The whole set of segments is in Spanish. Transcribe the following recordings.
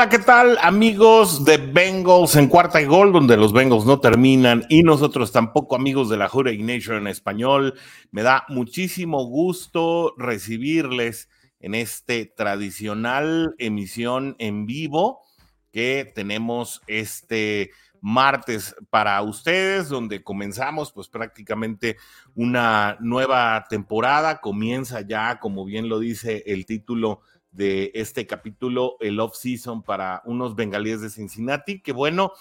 Hola, ¿qué tal amigos de Bengals en cuarta y gol, donde los Bengals no terminan y nosotros tampoco amigos de la Hurricane Nation en español? Me da muchísimo gusto recibirles en este tradicional emisión en vivo que tenemos este martes para ustedes, donde comenzamos pues prácticamente una nueva temporada, comienza ya, como bien lo dice el título de este capítulo, el off-season para unos bengalíes de Cincinnati, que bueno,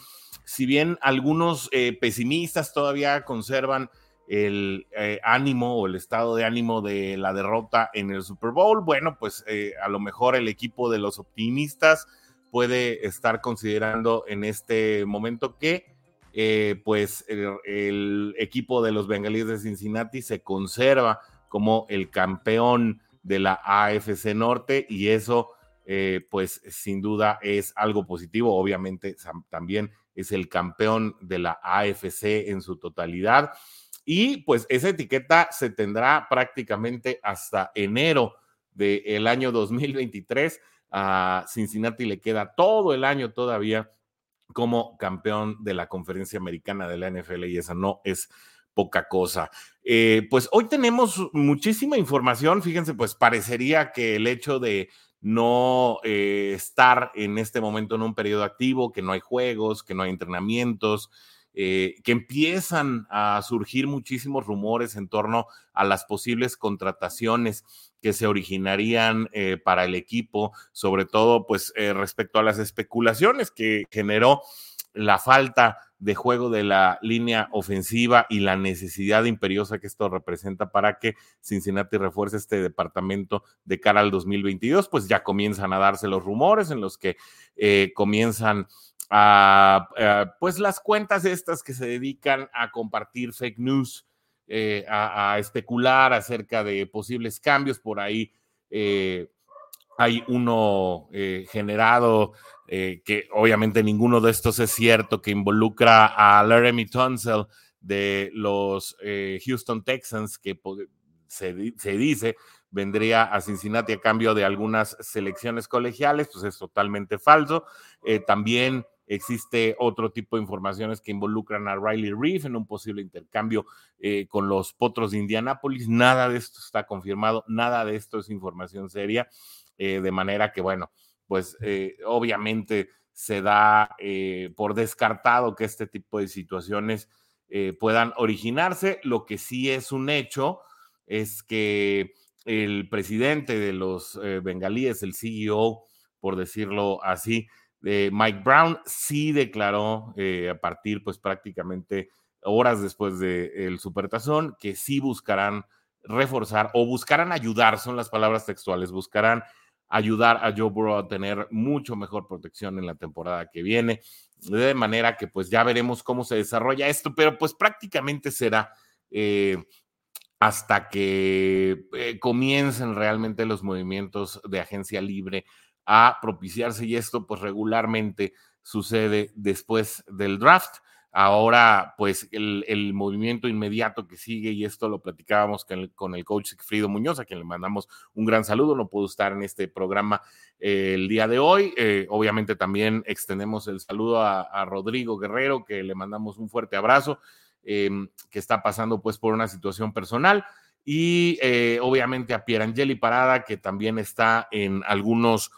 si bien algunos eh, pesimistas todavía conservan el eh, ánimo o el estado de ánimo de la derrota en el Super Bowl, bueno, pues eh, a lo mejor el equipo de los optimistas puede estar considerando en este momento que pues el, el, equipo de los bengalíes de Cincinnati se conserva como el campeón de la AFC Norte y eso eh, pues sin duda es algo positivo. Obviamente también es el campeón de la AFC en su totalidad. Y pues esa etiqueta se tendrá prácticamente hasta enero del año 2023. A Cincinnati le queda todo el año todavía como campeón de la conferencia americana de la NFL y esa no es poca cosa. Eh, pues hoy tenemos muchísima información. Fíjense, pues parecería que el hecho de no eh, estar en este momento en un periodo activo, que no hay juegos, que no hay entrenamientos, eh, que empiezan a surgir muchísimos rumores en torno a las posibles contrataciones que se originarían para el equipo, sobre todo pues respecto a las especulaciones que generó la falta de juego de la línea ofensiva y la necesidad imperiosa que esto representa para que Cincinnati refuerce este departamento de cara al 2022, pues ya comienzan a darse los rumores en los que eh, comienzan a, pues las cuentas estas que se dedican a compartir fake news, eh, a, especular acerca de posibles cambios por ahí. Eh, hay uno generado eh, que obviamente ninguno de estos es cierto, que involucra a Laramie Tunsil de los eh, Houston Texans, que se, dice vendría a Cincinnati a cambio de algunas selecciones colegiales, pues es totalmente falso. Eh, también existe otro tipo de informaciones que involucran a Riley Reef en un posible intercambio con los Potros de Indianápolis. Nada de esto está confirmado, nada de esto es información seria, de manera que, bueno, pues eh, obviamente se da eh, por descartado que este tipo de situaciones eh, puedan originarse. Lo que sí es un hecho es que el presidente de los bengalíes, el CEO, por decirlo así, de Mike Brown, sí declaró a partir, pues prácticamente horas después del supertazón, que sí buscarán reforzar o buscarán ayudar, son las palabras textuales, buscarán ayudar a Joe Burrow a tener mucho mejor protección en la temporada que viene. De manera que pues ya veremos cómo se desarrolla esto, pero pues prácticamente será eh, hasta que eh, comiencen realmente los movimientos de agencia libre a propiciarse y esto pues regularmente sucede después del draft. Ahora, pues el, movimiento inmediato que sigue, y esto lo platicábamos con el, coach Frido Muñoz, a quien le mandamos un gran saludo, no pudo estar en este programa eh, el día de hoy. Eh, obviamente también extendemos el saludo a, Rodrigo Guerrero, que le mandamos un fuerte abrazo, em, que está pasando pues por una situación personal. Y eh, obviamente a Pierangeli Parada, que también está en algunos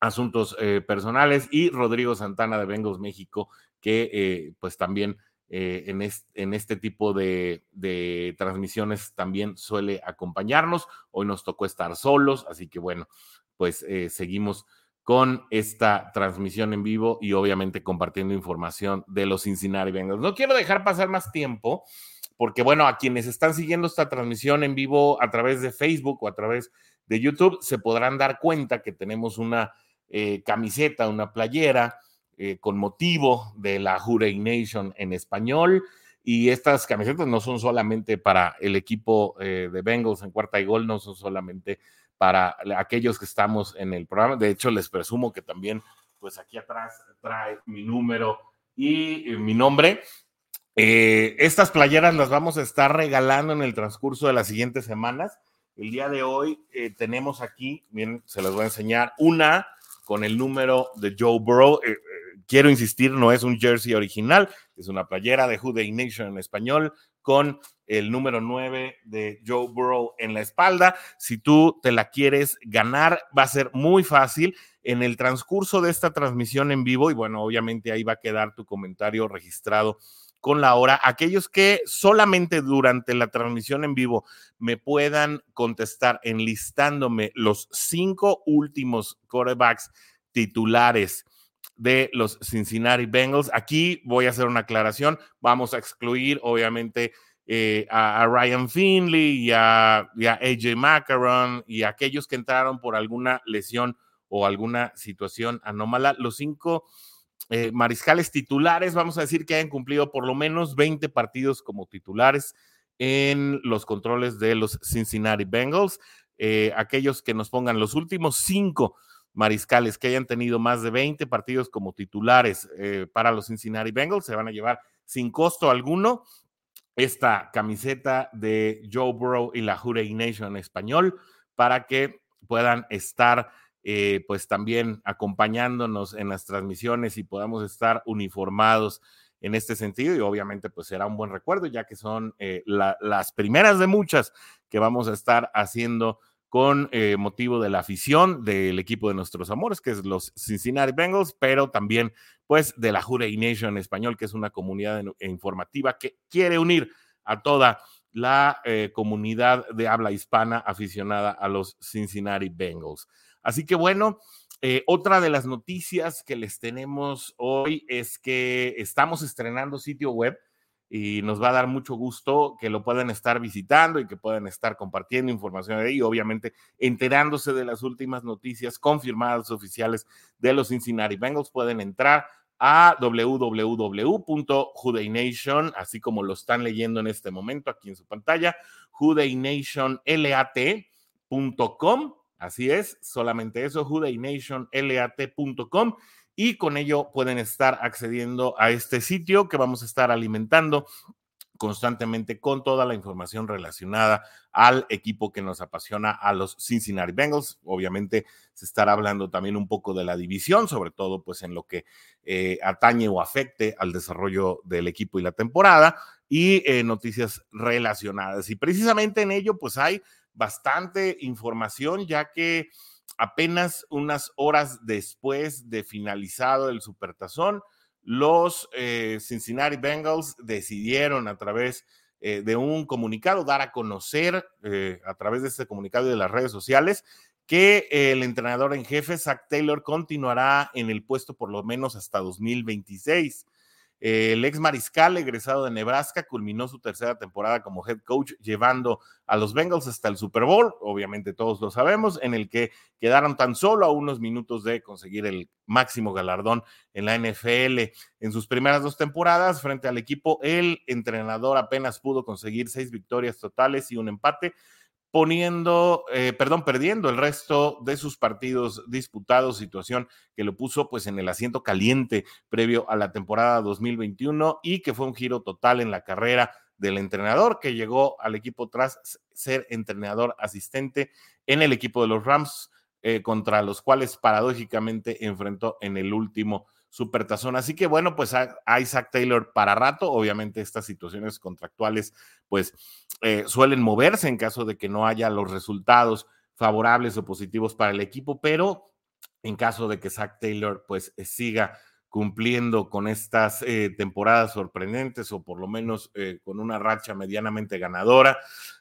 asuntos personales, y Rodrigo Santana de Bengals México, que eh, pues también eh, en, en, este tipo de, transmisiones también suele acompañarnos. Hoy nos tocó estar solos, así que bueno, pues eh, seguimos con esta transmisión en vivo y obviamente compartiendo información de los Cincinnati Bengals. No quiero dejar pasar más tiempo porque bueno, a quienes están siguiendo esta transmisión en vivo a través de Facebook o a través de YouTube, se podrán dar cuenta que tenemos una camiseta, una playera eh, con motivo de la Hurray Nation en español. Y estas camisetas no son solamente para el equipo eh, de Bengals en cuarta y gol, no son solamente para aquellos que estamos en el programa. De hecho, les presumo que también, pues aquí atrás trae mi número y mi nombre. Eh, estas playeras las vamos a estar regalando en el transcurso de las siguientes semanas. El día de hoy tenemos aquí, bien, se las voy a enseñar, una con el número de Joe Burrow quiero insistir, no es un jersey original, es una playera de Who Nation en español con el número 9 de Joe Burrow en la espalda. Si tú te la quieres ganar, va a ser muy fácil en el transcurso de esta transmisión en vivo y bueno, obviamente ahí va a quedar tu comentario registrado con la hora. Aquellos que solamente durante la transmisión en vivo me puedan contestar enlistándome los cinco últimos quarterbacks titulares de los Cincinnati Bengals. Aquí voy a hacer una aclaración. Vamos a excluir, obviamente, eh, a, Ryan Finley y a, AJ Macaron y a aquellos que entraron por alguna lesión o alguna situación anómala. Los cinco eh, mariscales titulares, vamos a decir que hayan cumplido por lo menos 20 partidos como titulares en los controles de los Cincinnati Bengals. Eh, aquellos que nos pongan los últimos cinco mariscales que hayan tenido más de 20 partidos como titulares eh, para los Cincinnati Bengals se van a llevar sin costo alguno esta camiseta de Joe Burrow y la Hurray Nation en español para que puedan estar eh, pues también acompañándonos en las transmisiones y podamos estar uniformados en este sentido. Y obviamente pues será un buen recuerdo ya que son eh, las primeras de muchas que vamos a estar haciendo con eh, motivo de la afición del equipo de nuestros amores, que es los Cincinnati Bengals, pero también pues de la Jurey Nation español, que es una comunidad informativa que quiere unir a toda la eh, comunidad de habla hispana aficionada a los Cincinnati Bengals. Así que bueno, eh, otra de las noticias que les tenemos hoy es que estamos estrenando sitio web y nos va a dar mucho gusto que lo puedan estar visitando y que puedan estar compartiendo información de ahí, obviamente enterándose de las últimas noticias confirmadas oficiales de los Cincinnati Bengals. Pueden entrar a www.judaynation, así como lo están leyendo en este momento aquí en su pantalla, judaynationlat.com. Así es, solamente eso, judaynationlat.com y con ello pueden estar accediendo a este sitio que vamos a estar alimentando constantemente con toda la información relacionada al equipo que nos apasiona, a los Cincinnati Bengals. Obviamente se estará hablando también un poco de la división, sobre todo pues en lo que eh, atañe o afecte al desarrollo del equipo y la temporada y eh, noticias relacionadas. Y precisamente en ello pues hay bastante información ya que apenas unas horas después de finalizado el Supertazón, los eh, Cincinnati Bengals decidieron a través eh, de un comunicado dar a conocer eh, a través de este comunicado y de las redes sociales que el entrenador en jefe, Zach Taylor, continuará en el puesto por lo menos hasta 2026. El ex mariscal egresado de Nebraska culminó su tercera temporada como head coach llevando a los Bengals hasta el Super Bowl, obviamente todos lo sabemos, en el que quedaron tan solo a unos minutos de conseguir el máximo galardón en la NFL. En sus primeras dos temporadas frente al equipo, el entrenador apenas pudo conseguir seis victorias totales y un empate poniendo, eh, perdón, perdiendo el resto de sus partidos disputados, situación que lo puso pues en el asiento caliente previo a la temporada 2021 y que fue un giro total en la carrera del entrenador que llegó al equipo tras ser entrenador asistente en el equipo de los Rams, eh, contra los cuales paradójicamente enfrentó en el último Supertazón. Así que bueno, pues a, Isaac Taylor para rato, obviamente estas situaciones contractuales pues eh, suelen moverse en caso de que no haya los resultados favorables o positivos para el equipo, pero en caso de que Zach Taylor pues siga cumpliendo con estas eh, temporadas sorprendentes o por lo menos eh, con una racha medianamente ganadora.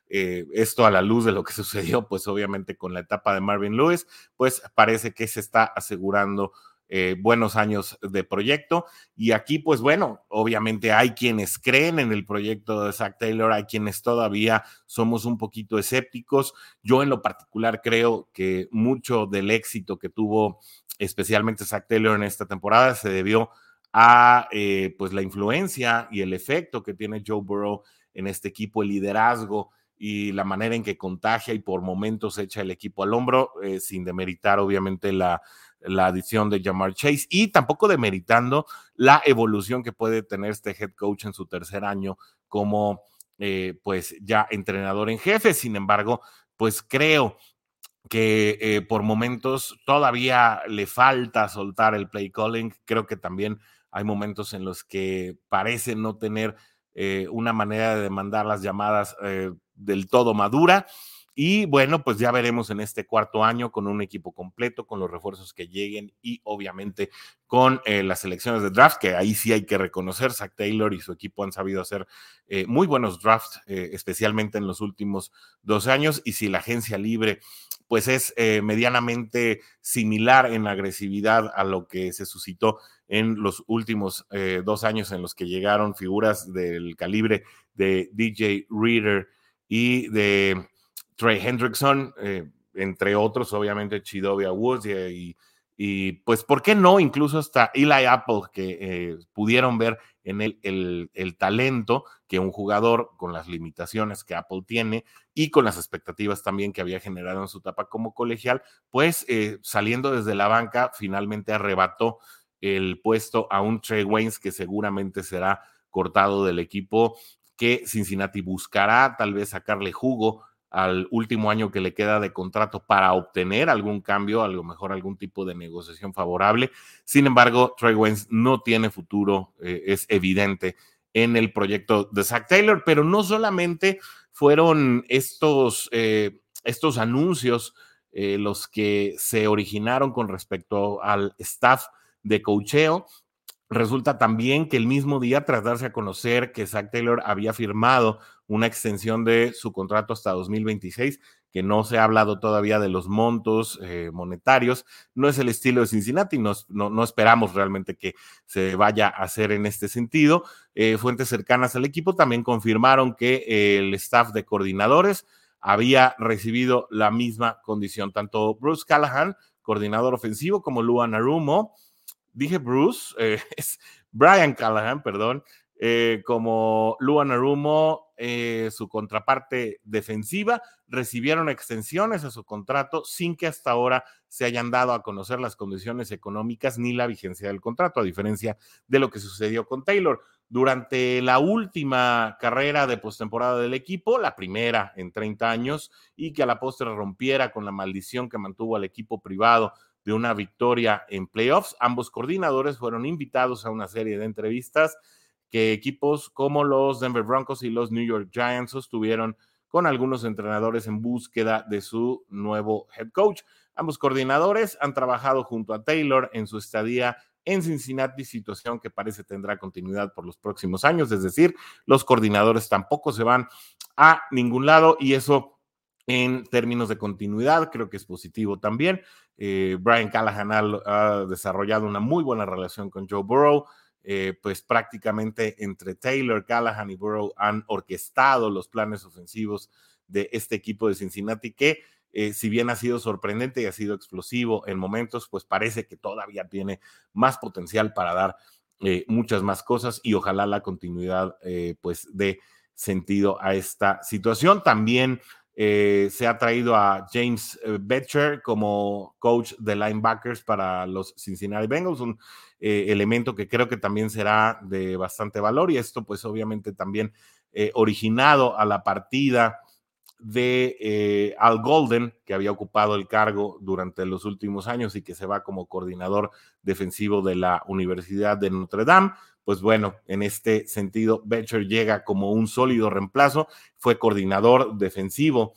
esto a la luz de lo que sucedió, pues obviamente con la etapa de Marvin Lewis, pues parece que se está asegurando eh, buenos años de proyecto. Y aquí, pues bueno, obviamente hay quienes creen en el proyecto de Zach Taylor, hay quienes todavía somos un poquito escépticos. Yo en lo particular creo que mucho del éxito que tuvo especialmente Zach Taylor en esta temporada se debió a eh, pues la influencia y el efecto que tiene Joe Burrow en este equipo, el liderazgo y la manera en que contagia y por momentos echa el equipo al hombro, eh, sin demeritar obviamente la, la adición de Jamar Chase y tampoco demeritando la evolución que puede tener este head coach en su tercer año como eh, pues ya entrenador en jefe. Sin embargo, pues creo que eh, por momentos todavía le falta soltar el play calling. Creo que también hay momentos en los que parece no tener eh, una manera de mandar las llamadas del todo madura. Y bueno, pues ya veremos en este cuarto año con un equipo completo, con los refuerzos que lleguen y obviamente con eh, las selecciones de draft, que ahí sí hay que reconocer, Zach Taylor y su equipo han sabido hacer eh, muy buenos drafts, eh, especialmente en los últimos dos años. Y si la agencia libre pues es medianamente similar en agresividad a lo que se suscitó en los últimos dos años en los que llegaron figuras del calibre de DJ Reader y de Trey Hendrickson, eh, entre otros, obviamente Chidovia Woods y, y, pues, ¿por qué no? Incluso hasta Eli Apple, que eh, pudieron ver en él el, talento que un jugador con las limitaciones que Apple tiene y con las expectativas también que había generado en su etapa como colegial, pues eh, saliendo desde la banca, finalmente arrebató el puesto a un Trey Waynes que seguramente será cortado del equipo que Cincinnati buscará tal vez sacarle jugo al último año que le queda de contrato para obtener algún cambio, a lo mejor algún tipo de negociación favorable. Sin embargo, Trey Waynes no tiene futuro, eh, es evidente en el proyecto de Zach Taylor, pero no solamente fueron estos, eh, estos anuncios eh, los que se originaron con respecto al staff de cocheo, Resulta también que el mismo día, tras darse a conocer que Zach Taylor había firmado una extensión de su contrato hasta 2026, que no se ha hablado todavía de los montos eh, monetarios, no es el estilo de Cincinnati, no, no, esperamos realmente que se vaya a hacer en este sentido. Eh, fuentes cercanas al equipo también confirmaron que el staff de coordinadores había recibido la misma condición, tanto Bruce Callahan, coordinador ofensivo, como Luan Arumo, dije Bruce, eh, es Brian Callahan, perdón, eh, como Luan Arumo, eh, su contraparte defensiva, recibieron extensiones a su contrato sin que hasta ahora se hayan dado a conocer las condiciones económicas ni la vigencia del contrato, a diferencia de lo que sucedió con Taylor. Durante la última carrera de postemporada del equipo, la primera en 30 años, y que a la postre rompiera con la maldición que mantuvo al equipo privado de una victoria en playoffs. Ambos coordinadores fueron invitados a una serie de entrevistas que equipos como los Denver Broncos y los New York Giants sostuvieron con algunos entrenadores en búsqueda de su nuevo head coach. Ambos coordinadores han trabajado junto a Taylor en su estadía en Cincinnati, situación que parece tendrá continuidad por los próximos años, es decir, los coordinadores tampoco se van a ningún lado y eso en términos de continuidad, creo que es positivo también. Eh, Brian Callahan ha, desarrollado una muy buena relación con Joe Burrow. eh, pues prácticamente entre Taylor, Callahan y Burrow han orquestado los planes ofensivos de este equipo de Cincinnati que eh, si bien ha sido sorprendente y ha sido explosivo en momentos, pues parece que todavía tiene más potencial para dar eh, muchas más cosas y ojalá la continuidad pues de sentido a esta situación. También se ha traído a James Betcher como coach de linebackers para los Cincinnati Bengals, un elemento que creo que también será de bastante valor y esto pues obviamente también originado a la partida de eh, Al Golden, que había ocupado el cargo durante los últimos años y que se va como coordinador defensivo de la Universidad de Notre Dame. Pues bueno, en este sentido, Betcher llega como un sólido reemplazo, fue coordinador defensivo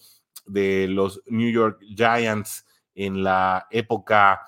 de los New York Giants en la época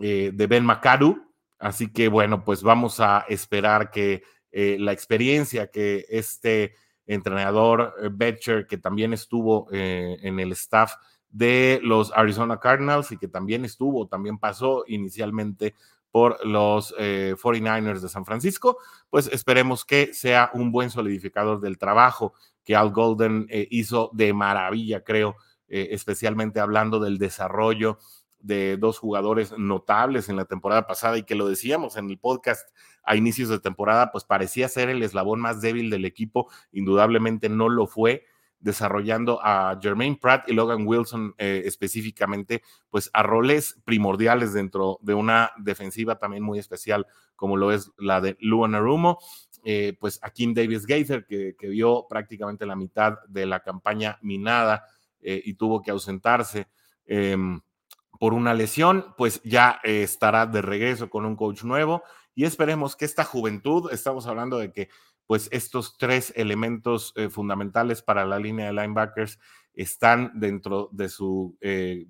eh, de Ben McAdoo. Así que bueno, pues vamos a esperar que eh, la experiencia que este entrenador eh, Betcher, que también estuvo eh, en el staff de los Arizona Cardinals y que también estuvo, también pasó inicialmente por los 49ers eh, de San Francisco, pues esperemos que sea un buen solidificador del trabajo que Al Golden hizo de maravilla, creo, especialmente hablando del desarrollo de dos jugadores notables en la temporada pasada y que lo decíamos en el podcast a inicios de temporada, pues parecía ser el eslabón más débil del equipo, indudablemente no lo fue desarrollando a Jermaine Pratt y Logan Wilson eh, específicamente, pues a roles primordiales dentro de una defensiva también muy especial como lo es la de Luan Arumo, eh, pues a Kim Davis Gaither, que, vio prácticamente la mitad de la campaña minada eh, y tuvo que ausentarse. Por una lesión, pues ya eh, estará de regreso con un coach nuevo y esperemos que esta juventud, estamos hablando de que pues estos tres elementos eh, fundamentales para la línea de linebackers están dentro de su... Eh,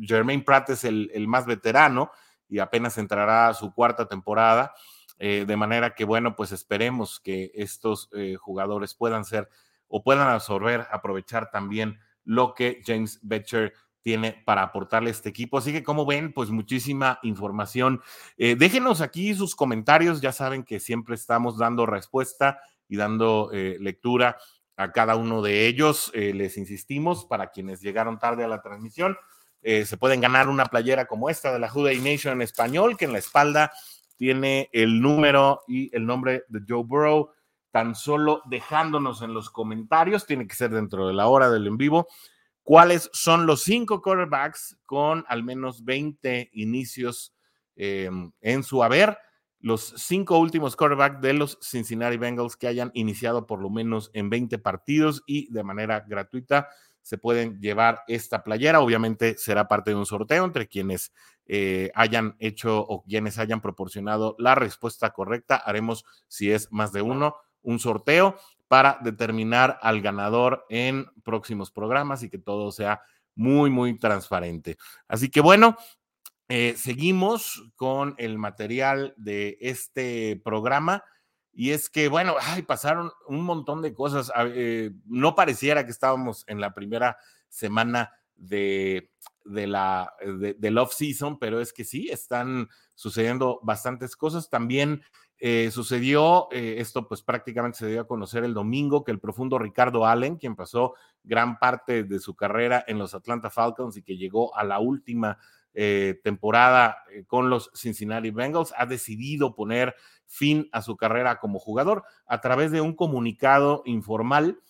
Jermaine Pratt es el, el, más veterano y apenas entrará a su cuarta temporada, de manera que bueno, pues esperemos que estos jugadores puedan ser o puedan absorber, aprovechar también lo que James Betcher tiene para aportarle este equipo. Así que, como ven, pues muchísima información. Eh, déjenos aquí sus comentarios. Ya saben que siempre estamos dando respuesta y dando eh, lectura a cada uno de ellos. Eh, les insistimos, para quienes llegaron tarde a la transmisión, se pueden ganar una playera como esta de la Juday Nation en español, que en la espalda tiene el número y el nombre de Joe Burrow. Tan solo dejándonos en los comentarios, tiene que ser dentro de la hora del en vivo cuáles son los cinco quarterbacks con al menos 20 inicios em, en su haber, los cinco últimos quarterbacks de los Cincinnati Bengals que hayan iniciado por lo menos en 20 partidos y de manera gratuita se pueden llevar esta playera. Obviamente será parte de un sorteo entre quienes eh, hayan hecho o quienes hayan proporcionado la respuesta correcta. Haremos, si es más de uno, un sorteo para determinar al ganador en próximos programas y que todo sea muy, muy transparente. Así que bueno, eh, seguimos con el material de este programa. Y es que, bueno, ay, pasaron un montón de cosas. Eh, no pareciera que estábamos en la primera semana de, de la de, del off-season, pero es que sí, están sucediendo bastantes cosas. También eh, sucedió, eh, esto pues prácticamente se dio a conocer el domingo, que el profundo Ricardo Allen, quien pasó gran parte de su carrera en los Atlanta Falcons y que llegó a la última eh, temporada con los Cincinnati Bengals, ha decidido poner fin a su carrera como jugador a través de un comunicado informal.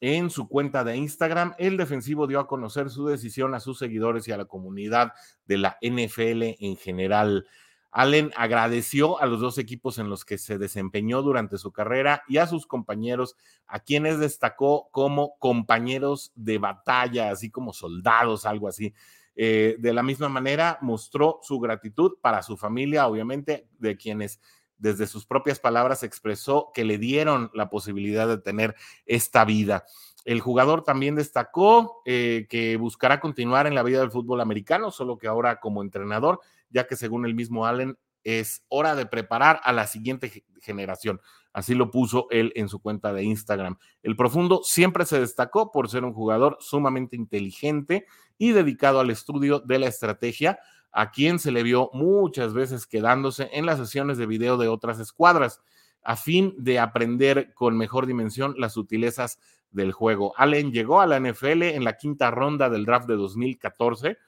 En su cuenta de Instagram, el defensivo dio a conocer su decisión a sus seguidores y a la comunidad de la NFL en general. Allen agradeció a los dos equipos en los que se desempeñó durante su carrera y a sus compañeros, a quienes destacó como compañeros de batalla, así como soldados, algo así. Eh, de la misma manera, mostró su gratitud para su familia, obviamente, de quienes desde sus propias palabras expresó que le dieron la posibilidad de tener esta vida. El jugador también destacó eh, que buscará continuar en la vida del fútbol americano, solo que ahora como entrenador ya que según el mismo Allen es hora de preparar a la siguiente generación. Así lo puso él en su cuenta de Instagram. El profundo siempre se destacó por ser un jugador sumamente inteligente y dedicado al estudio de la estrategia, a quien se le vio muchas veces quedándose en las sesiones de video de otras escuadras a fin de aprender con mejor dimensión las sutilezas del juego. Allen llegó a la NFL en la quinta ronda del draft de 2014,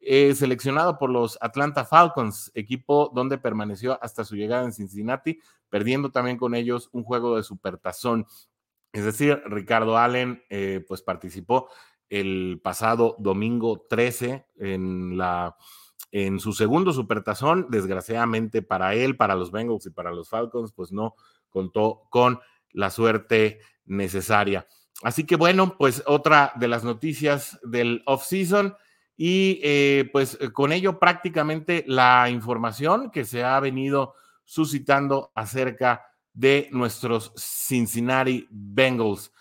eh, seleccionado por los Atlanta Falcons, equipo donde permaneció hasta su llegada en Cincinnati, perdiendo también con ellos un juego de supertazón. Es decir, Ricardo Allen eh, pues participó el pasado domingo 13 en la en su segundo supertazón, desgraciadamente para él, para los Bengals y para los Falcons, pues no contó con la suerte necesaria. Así que bueno, pues otra de las noticias del off-season y eh, pues con ello prácticamente la información que se ha venido suscitando acerca de nuestros Cincinnati Bengals.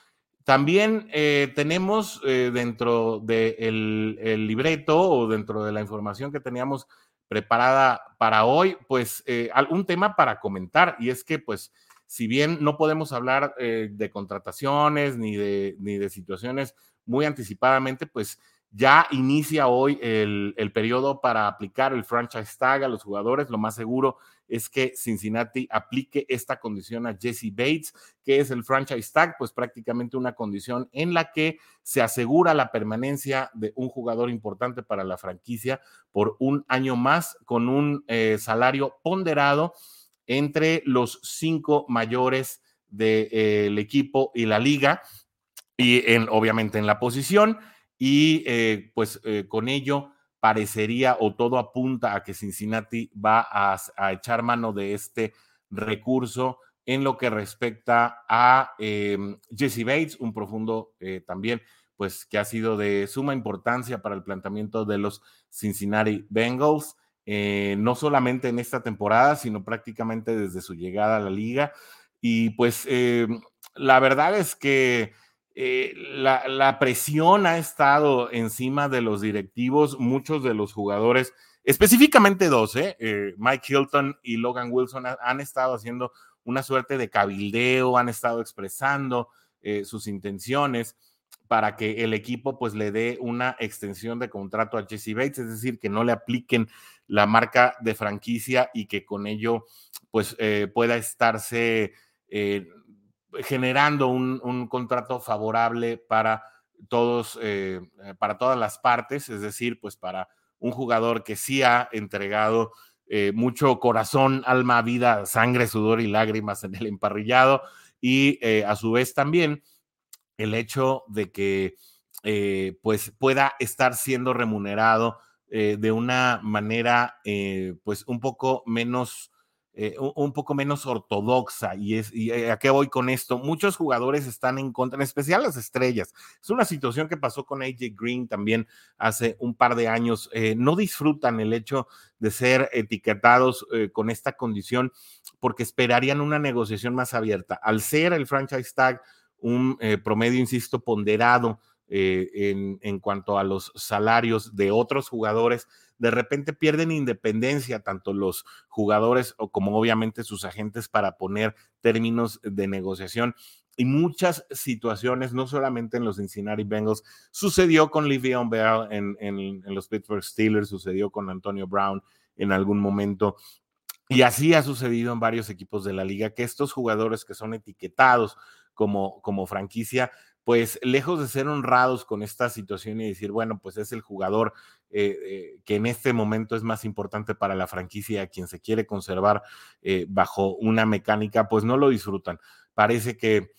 También eh, tenemos eh, dentro del el libreto o dentro de la información que teníamos preparada para hoy, pues eh, algún tema para comentar. Y es que, pues, si bien no podemos hablar de contrataciones ni de, ni de situaciones muy anticipadamente, pues ya inicia hoy el, el, periodo para aplicar el franchise tag a los jugadores. Lo más seguro es que Cincinnati aplique esta condición a Jesse Bates, que es el franchise tag, pues prácticamente una condición en la que se asegura la permanencia de un jugador importante para la franquicia por un año más con un eh, salario ponderado entre los cinco mayores del de, eh, equipo y la liga y en, obviamente en la posición y eh, pues eh, con ello parecería o todo apunta a que Cincinnati va a, echar mano de este recurso en lo que respecta a em, Jesse Bates, un profundo eh, también, pues que ha sido de suma importancia para el planteamiento de los Cincinnati Bengals, no solamente en esta temporada, sino prácticamente desde su llegada a la liga. Y pues em, la verdad es que eh, la, presión ha estado encima de los directivos, muchos de los jugadores, específicamente dos, ¿eh? Eh, Mike Hilton y Logan Wilson han estado haciendo una suerte de cabildeo, han estado expresando sus intenciones para que el equipo pues le dé una extensión de contrato a Jesse Bates, es decir, que no le apliquen la marca de franquicia y que con ello pues pueda estarse generando un, contrato favorable para todos, eh, eh, para todas las partes, es decir, pues para un jugador que sí ha entregado eh, mucho corazón, alma, vida, sangre, sudor y lágrimas en el emparrillado y a su vez también el hecho de que pues pueda estar siendo remunerado de una manera pues un poco menos eh, un, poco menos ortodoxa. Y, es, y eh, a qué voy con esto? Muchos jugadores están en contra, en especial las estrellas. Es una situación que pasó con AJ Green también hace un par de años. Eh, no disfrutan el hecho de ser etiquetados con esta condición porque esperarían una negociación más abierta. Al ser el franchise tag un promedio, insisto, ponderado en, en cuanto a los salarios de otros jugadores, de repente pierden independencia tanto los jugadores o como obviamente sus agentes para poner términos de negociación. Y muchas situaciones, no solamente en los Cincinnati Bengals, sucedió con Livion Bell en, en, los Pittsburgh Steelers, sucedió con Antonio Brown en algún momento. Y así ha sucedido en varios equipos de la liga, que estos jugadores que son etiquetados como, como franquicia, pues lejos de ser honrados con esta situación y decir, bueno, pues es el jugador eh, eh, que en este momento es más importante para la franquicia, a quien se quiere conservar eh, bajo una mecánica, pues no lo disfrutan. Parece que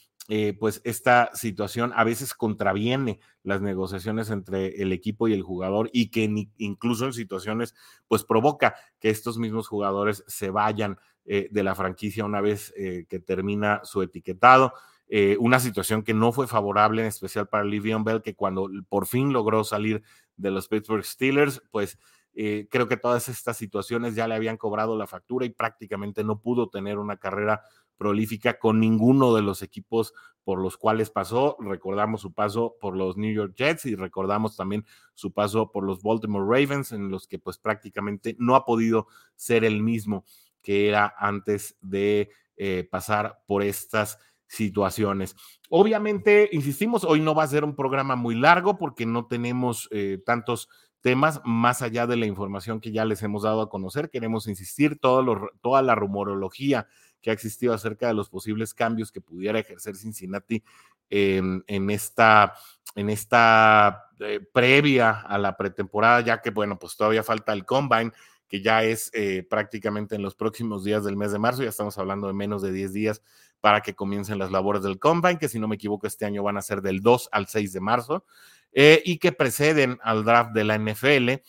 pues esta situación a veces contraviene las negociaciones entre el equipo y el jugador y que incluso en situaciones pues provoca que estos mismos jugadores se vayan de la franquicia una vez que termina su etiquetado. Eh, una situación que no fue favorable, en especial para Livion Bell, que cuando por fin logró salir de los Pittsburgh Steelers, pues eh, creo que todas estas situaciones ya le habían cobrado la factura y prácticamente no pudo tener una carrera prolífica con ninguno de los equipos por los cuales pasó. Recordamos su paso por los New York Jets y recordamos también su paso por los Baltimore Ravens, en los que pues prácticamente no ha podido ser el mismo que era antes de eh, pasar por estas situaciones. Obviamente, insistimos, hoy no va a ser un programa muy largo porque no tenemos eh, tantos temas más allá de la información que ya les hemos dado a conocer. Queremos insistir, todo toda la rumorología que ha existido acerca de los posibles cambios que pudiera ejercer Cincinnati en, esta, en esta eh, previa a la pretemporada, ya que, bueno, pues todavía falta el combine, que ya es eh, prácticamente en los próximos días del mes de marzo, ya estamos hablando de menos de 10 días para que comiencen las labores del combine, que si no me equivoco este año van a ser del 2 al 6 de marzo, eh, y que preceden al draft de la NFL.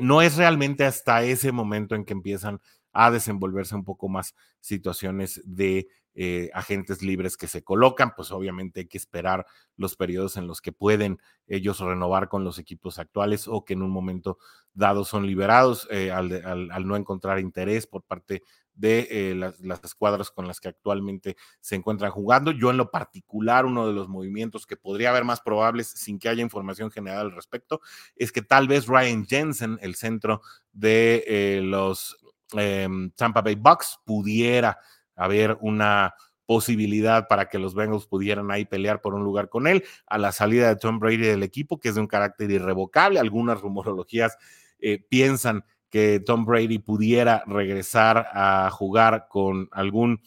no es realmente hasta ese momento en que empiezan a desenvolverse un poco más situaciones de eh, agentes libres que se colocan, pues obviamente hay que esperar los periodos en los que pueden ellos renovar con los equipos actuales o que en un momento dado son liberados eh, al, no encontrar interés por parte de eh, las, escuadras con las que actualmente se encuentran jugando. Yo en lo particular, uno de los movimientos que podría haber más probables sin que haya información general al respecto, es que tal vez Ryan Jensen, el centro de los Em, Tampa Bay Bucks, pudiera haber una posibilidad para que los Bengals pudieran ahí pelear por un lugar con él a la salida de Tom Brady del equipo, que es de un carácter irrevocable. Algunas rumorologías eh, piensan que Tom Brady pudiera regresar a jugar con algún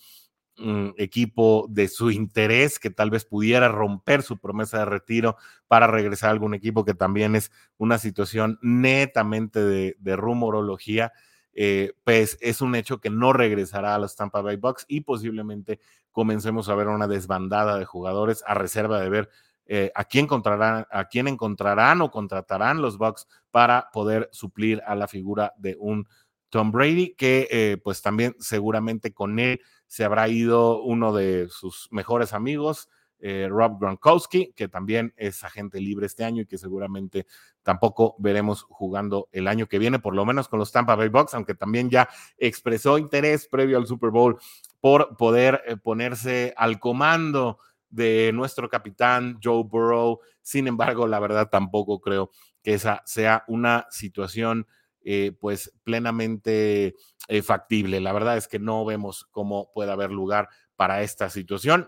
mm, equipo de su interés, que tal vez pudiera romper su promesa de retiro para regresar a algún equipo, que también es una situación netamente de rumorología. Eh, pues es un hecho que no regresará a los Tampa Bay Bucks y posiblemente comencemos a ver una desbandada de jugadores a reserva de ver eh, a quién encontrarán, a quién encontrarán o contratarán los Bucks para poder suplir a la figura de un Tom Brady, que eh, pues también seguramente con él se habrá ido uno de sus mejores amigos, eh, Rob Gronkowski, que también es agente libre este año y que seguramente tampoco veremos jugando el año que viene, por lo menos con los Tampa Bay Bucks, aunque también ya expresó interés previo al Super Bowl por poder eh, ponerse al comando de nuestro capitán Joe Burrow. Sin embargo, la verdad tampoco creo que esa sea una situación eh, pues plenamente factible. La verdad es que no vemos cómo puede haber lugar para esta situación.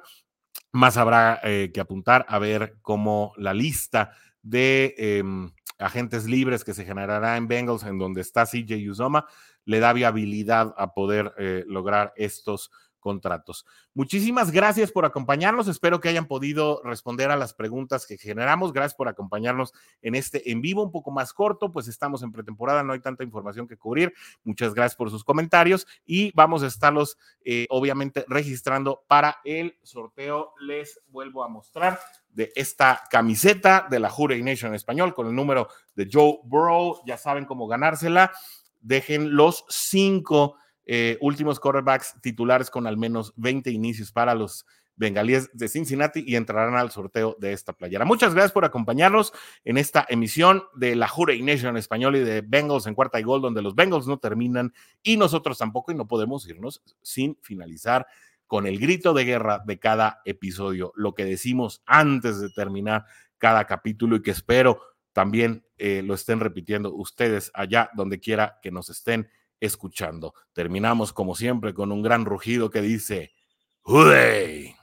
Más habrá eh, que apuntar a ver cómo la lista de em, agentes libres que se generará en Bengals, en donde está CJ Uzoma, le da viabilidad a poder eh, lograr estos contratos. Muchísimas gracias por acompañarnos. Espero que hayan podido responder a las preguntas que generamos. Gracias por acompañarnos en este en vivo un poco más corto, pues estamos en pretemporada, no hay tanta información que cubrir. Muchas gracias por sus comentarios y vamos a estarlos eh, obviamente registrando para el sorteo. Les vuelvo a mostrar de esta camiseta de la Jure Nation en español con el número de Joe Burrow. Ya saben cómo ganársela. Dejen los cinco eh, últimos quarterbacks titulares con al menos 20 inicios para los bengalíes de Cincinnati y entrarán al sorteo de esta playera. Muchas gracias por acompañarnos en esta emisión de la Jure Nation en español y de Bengals en cuarta y gol, donde los Bengals no terminan y nosotros tampoco y no podemos irnos sin finalizar con el grito de guerra de cada episodio, lo que decimos antes de terminar cada capítulo y que espero también eh, lo estén repitiendo ustedes allá donde quiera que nos estén escuchando. Terminamos como siempre con un gran rugido que dice, ¡Hooray!